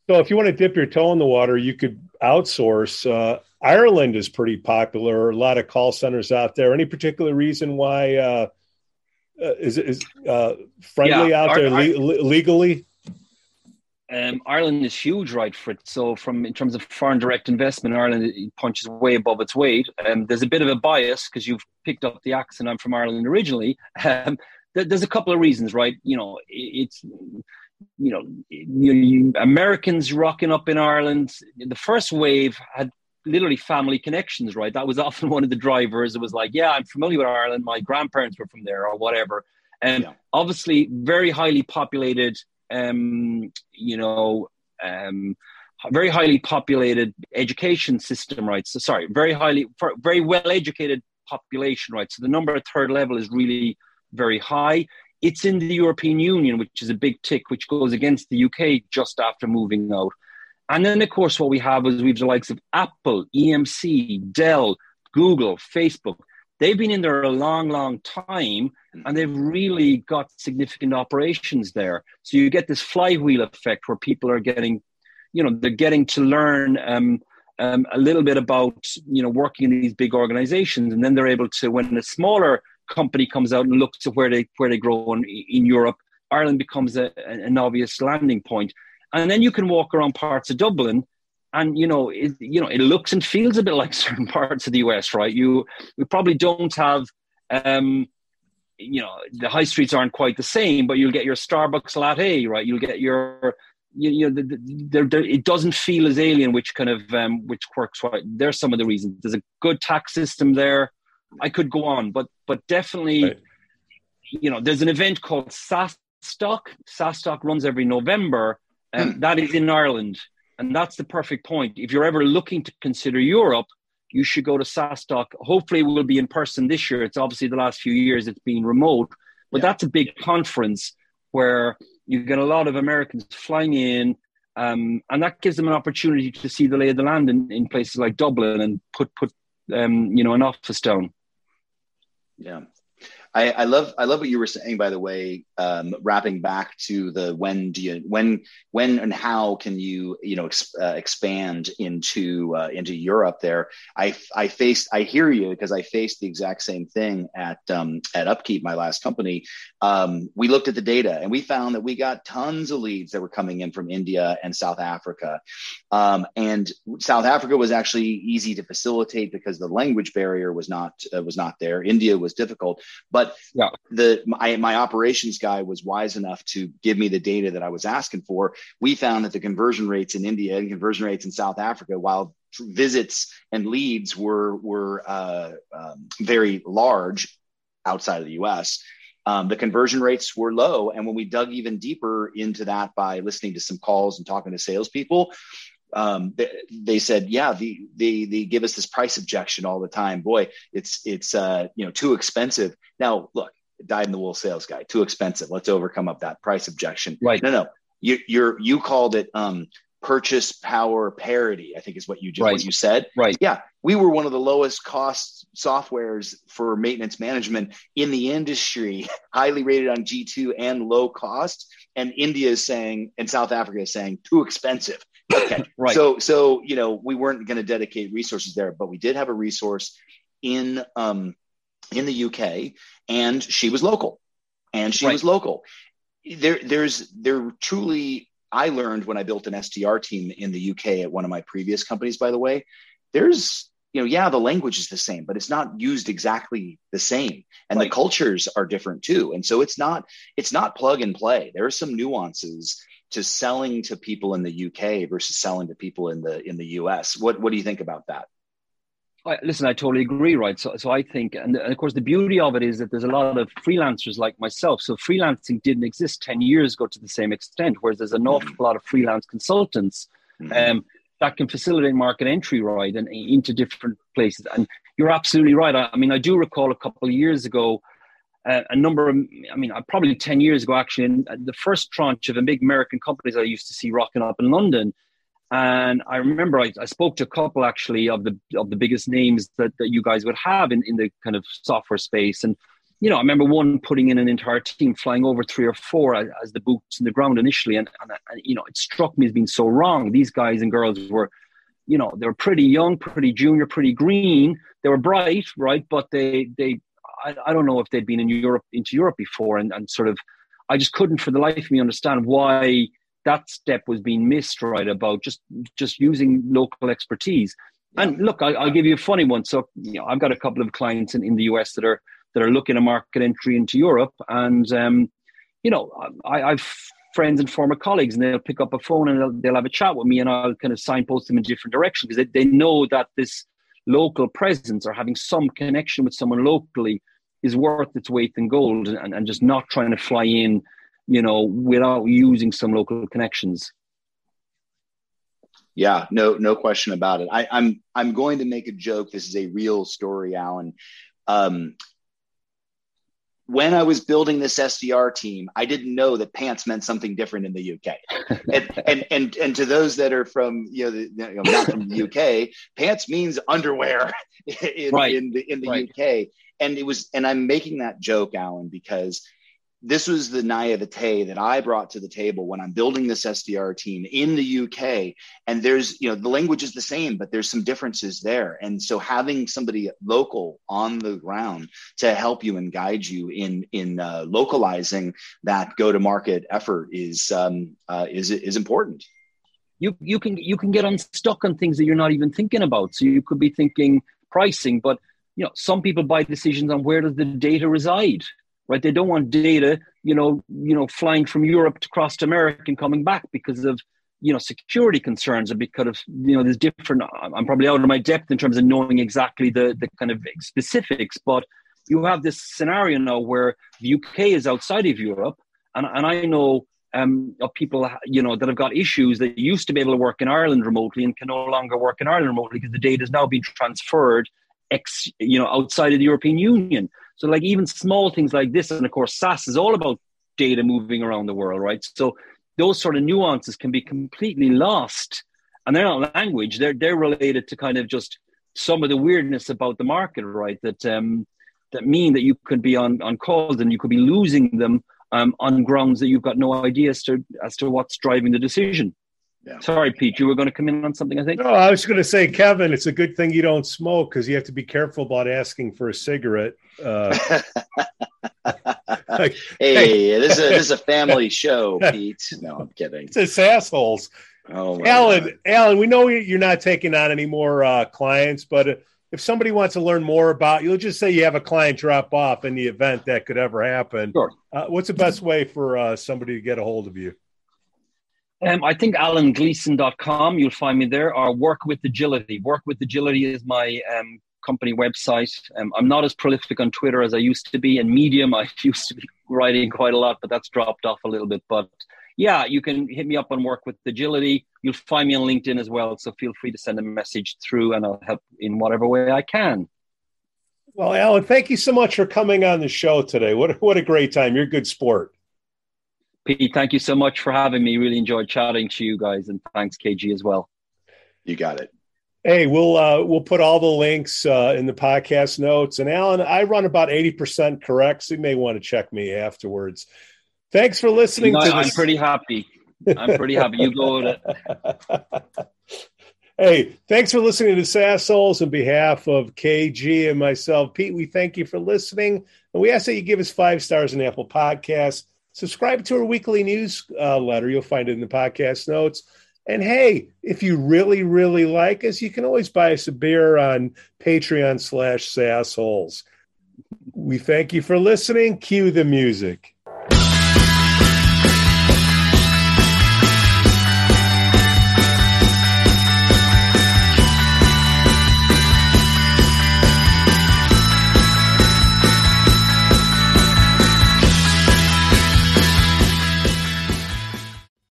So if you want to dip your toe in the water, you could outsource. Uh, Ireland is pretty popular. A lot of call centers out there. Any particular reason why uh, uh is is uh, friendly yeah, out there le- legally? Um, Ireland is huge, right? For it. So, from in terms of foreign direct investment, Ireland punches way above its weight. Um, there's a bit of a bias because you've picked up the accent. I'm from Ireland originally. Um, there's a couple of reasons, right? You know, it's you know, you, you, Americans rocking up in Ireland. The first wave had literally family connections, right? That was often one of the drivers. It was like, yeah, I'm familiar with Ireland. My grandparents were from there, or whatever. And yeah. obviously, very highly populated. Um, you know, um, very highly populated education system, right? So sorry, very highly, very well educated population, right? So the number at third level is really very high. It's in the European Union, which is a big tick, which goes against the UK just after moving out. And then, of course, what we have is we have the likes of Apple, EMC, Dell, Google, Facebook. They've been in there a long, long time, and they've really got significant operations there. So you get this flywheel effect where people are getting, you know, they're getting to learn um, um, a little bit about, you know, working in these big organizations, and then they're able to, when a smaller company comes out and looks at where they where they grow in, in Europe, Ireland becomes a, an obvious landing point and then you can walk around parts of Dublin and you know it, you know it looks and feels a bit like certain parts of the US right? You we probably don't have um you know the high streets aren't quite the same but you'll get your Starbucks latte right? You'll get your you, you know the, the, the, it doesn't feel as alien which kind of um which quirks right? There's some of the reasons. There's a good tax system there. I could go on but but definitely right. you know there's an event called SaaS Stock. SaaStock runs every November and um, that is in Ireland. And that's the perfect point. If you're ever looking to consider Europe, you should go to SaaStock. Hopefully, we'll be in person this year. It's obviously the last few years it's been remote, but yeah. that's a big conference where you get a lot of Americans flying in Um, and that gives them an opportunity to see the lay of the land in, in places like Dublin and put put um, you know an office down. Yeah, I, I, love I love what you were saying. By the way, um, wrapping back to the when do you when when and how can you you know ex, uh, expand into uh, into Europe? There, I I faced I hear you because I faced the exact same thing at um, at Upkeep, my last company. Um, we looked at the data and we found that we got tons of leads that were coming in from India and South Africa, um, and South Africa was actually easy to facilitate because the language barrier was not uh, was not there. India was difficult, but but yeah. the my, my operations guy was wise enough to give me the data that I was asking for. We found that the conversion rates in India and conversion rates in South Africa, while visits and leads were were uh, um, very large outside of the U.S. Um, the conversion rates were low, and when we dug even deeper into that by listening to some calls and talking to salespeople, um, they, they, said, yeah, the, they, they give us this price objection all the time. Boy, it's, it's, uh, you know, too expensive. Now, look, dyed in the wool sales guy, too expensive. Let's overcome up that price objection. Right. No, no, you, you're, you called it, um, purchase power parity, I think is what you just, right. what you said. Right. Yeah. We were one of the lowest cost softwares for maintenance management in the industry, highly rated on G2 and low cost. And India is saying, and South Africa is saying too expensive. Okay. right. So, so, you know, we weren't going to dedicate resources there, but we did have a resource in, um, in the UK and she was local and she right. was local. There, there's, there truly, I learned when I built an SDR team in the UK at one of my previous companies, by the way, there's, you know, yeah, the language is the same, but it's not used exactly the same. And right. the cultures are different too. And so it's not, it's not plug and play. There are some nuances to selling to people in the UK versus selling to people in the in the US. What what do you think about that? I, listen, I totally agree, right? So, so I think, and, and, of course, the beauty of it is that there's a lot of freelancers like myself. So, freelancing didn't exist 10 years ago to the same extent, whereas there's an mm-hmm. awful lot of freelance consultants mm-hmm. um, that can facilitate market entry, right, and into different places. And you're absolutely right. I, I mean, I do recall a couple of years ago, uh, a number of, I mean, uh, probably 10 years ago, actually, uh, the first tranche of the big American companies I used to see rocking up in London. And I remember I, I, spoke to a couple actually of the of the biggest names that, that you guys would have in, in the kind of software space. And, you know, I remember one putting in an entire team flying over three or four as, as the boots in the ground initially. And, and, and, you know, it struck me as being so wrong. These guys and girls were, you know, they were pretty young, pretty junior, pretty green. They were bright, right? But they, they, I, I don't know if they'd been in Europe into Europe before, and, and sort of, I just couldn't for the life of me understand why that step was being missed. Right about just just using local expertise. And look, I, will give you a funny one. So you know, I've got a couple of clients in, in the US that are that are looking at market entry into Europe, and um, you know, I, I've friends and former colleagues, and they'll pick up a phone and they'll, they'll have a chat with me, and I'll kind of signpost them in different directions because they, they know that this local presence or having some connection with someone locally is worth its weight in gold and, and just not trying to fly in, you know, without using some local connections. Yeah, no, no question about it. I, am I'm, I'm going to make a joke. This is a real story, Alan. Um, when I was building this SDR team, I didn't know that pants meant something different in the UK. and, and, and, and to those that are from, you know, the, you know not from the UK, pants means underwear in, right. in the, in the right. UK. And it was, and I'm making that joke, Alan, because this was the naivete that I brought to the table when I'm building this SDR team in the UK. And there's, you know, the language is the same, but there's some differences there. And so having somebody local on the ground to help you and guide you in in uh, localizing that go to market effort is um, uh, is is important. You you can you can get unstuck on things that you're not even thinking about. So you could be thinking pricing, but you know some people buy decisions on where does the data reside right? They don't want data, you know, you know, flying from Europe to cross to America and coming back because of you know security concerns and because of you know there's different. I'm probably out of my depth in terms of knowing exactly the the kind of specifics, but you have this scenario now where the UK is outside of Europe, and and I know. Um, of people, you know, that have got issues that used to be able to work in Ireland remotely and can no longer work in Ireland remotely because the data is now being transferred, ex, you know, outside of the European Union. So like even small things like this, and of course SaaS is all about data moving around the world, right? So those sort of nuances can be completely lost. And they're not language; they're they're related to kind of just some of the weirdness about the market, right? That um, that mean that you could be on on calls and you could be losing them um, on grounds that you've got no idea as to as to what's driving the decision. Yeah. Sorry, Pete, you were going to come in on something, I think. No, I was going to say, Kevin, it's a good thing you don't smoke because you have to be careful about asking for a cigarette. Uh, hey, hey, this is a, this is a family show, Pete. No, I'm kidding. It's just assholes. Oh, Alan, God. Alan, we know you're not taking on any more uh, clients, but if somebody wants to learn more about you'll just say you have a client drop off in the event that could ever happen. Sure. Uh, what's the best way for uh, somebody to get a hold of you? Um, I think alangleeson.com, you'll find me there, or Work with Agility. Work with Agility is my um, company website. Um, I'm not as prolific on Twitter as I used to be, and Medium, I used to be writing quite a lot, but that's dropped off a little bit. But yeah, you can hit me up on Work with Agility. You'll find me on LinkedIn as well. So feel free to send a message through and I'll help in whatever way I can. Well, Alan, thank you so much for coming on the show today. What, what a great time. You're a good sport. Pete, thank you so much for having me. Really enjoyed chatting to you guys. And thanks, KG, as well. You got it. Hey, we'll uh, we'll put all the links uh, in the podcast notes. And Alan, I run about eighty percent correct, so you may want to check me afterwards. Thanks for listening you know, to I'm pretty happy. I'm pretty happy. You go with it. hey, thanks for listening to Sassholes on behalf of KG and myself, Pete. We thank you for listening, and we ask that you give us five stars on Apple Podcasts. Subscribe to our weekly newsletter. Uh, You'll find it in the podcast notes. And hey, if you really, really like us, you can always buy us a beer on Patreon slash Sassholes. We thank you for listening. Cue the music.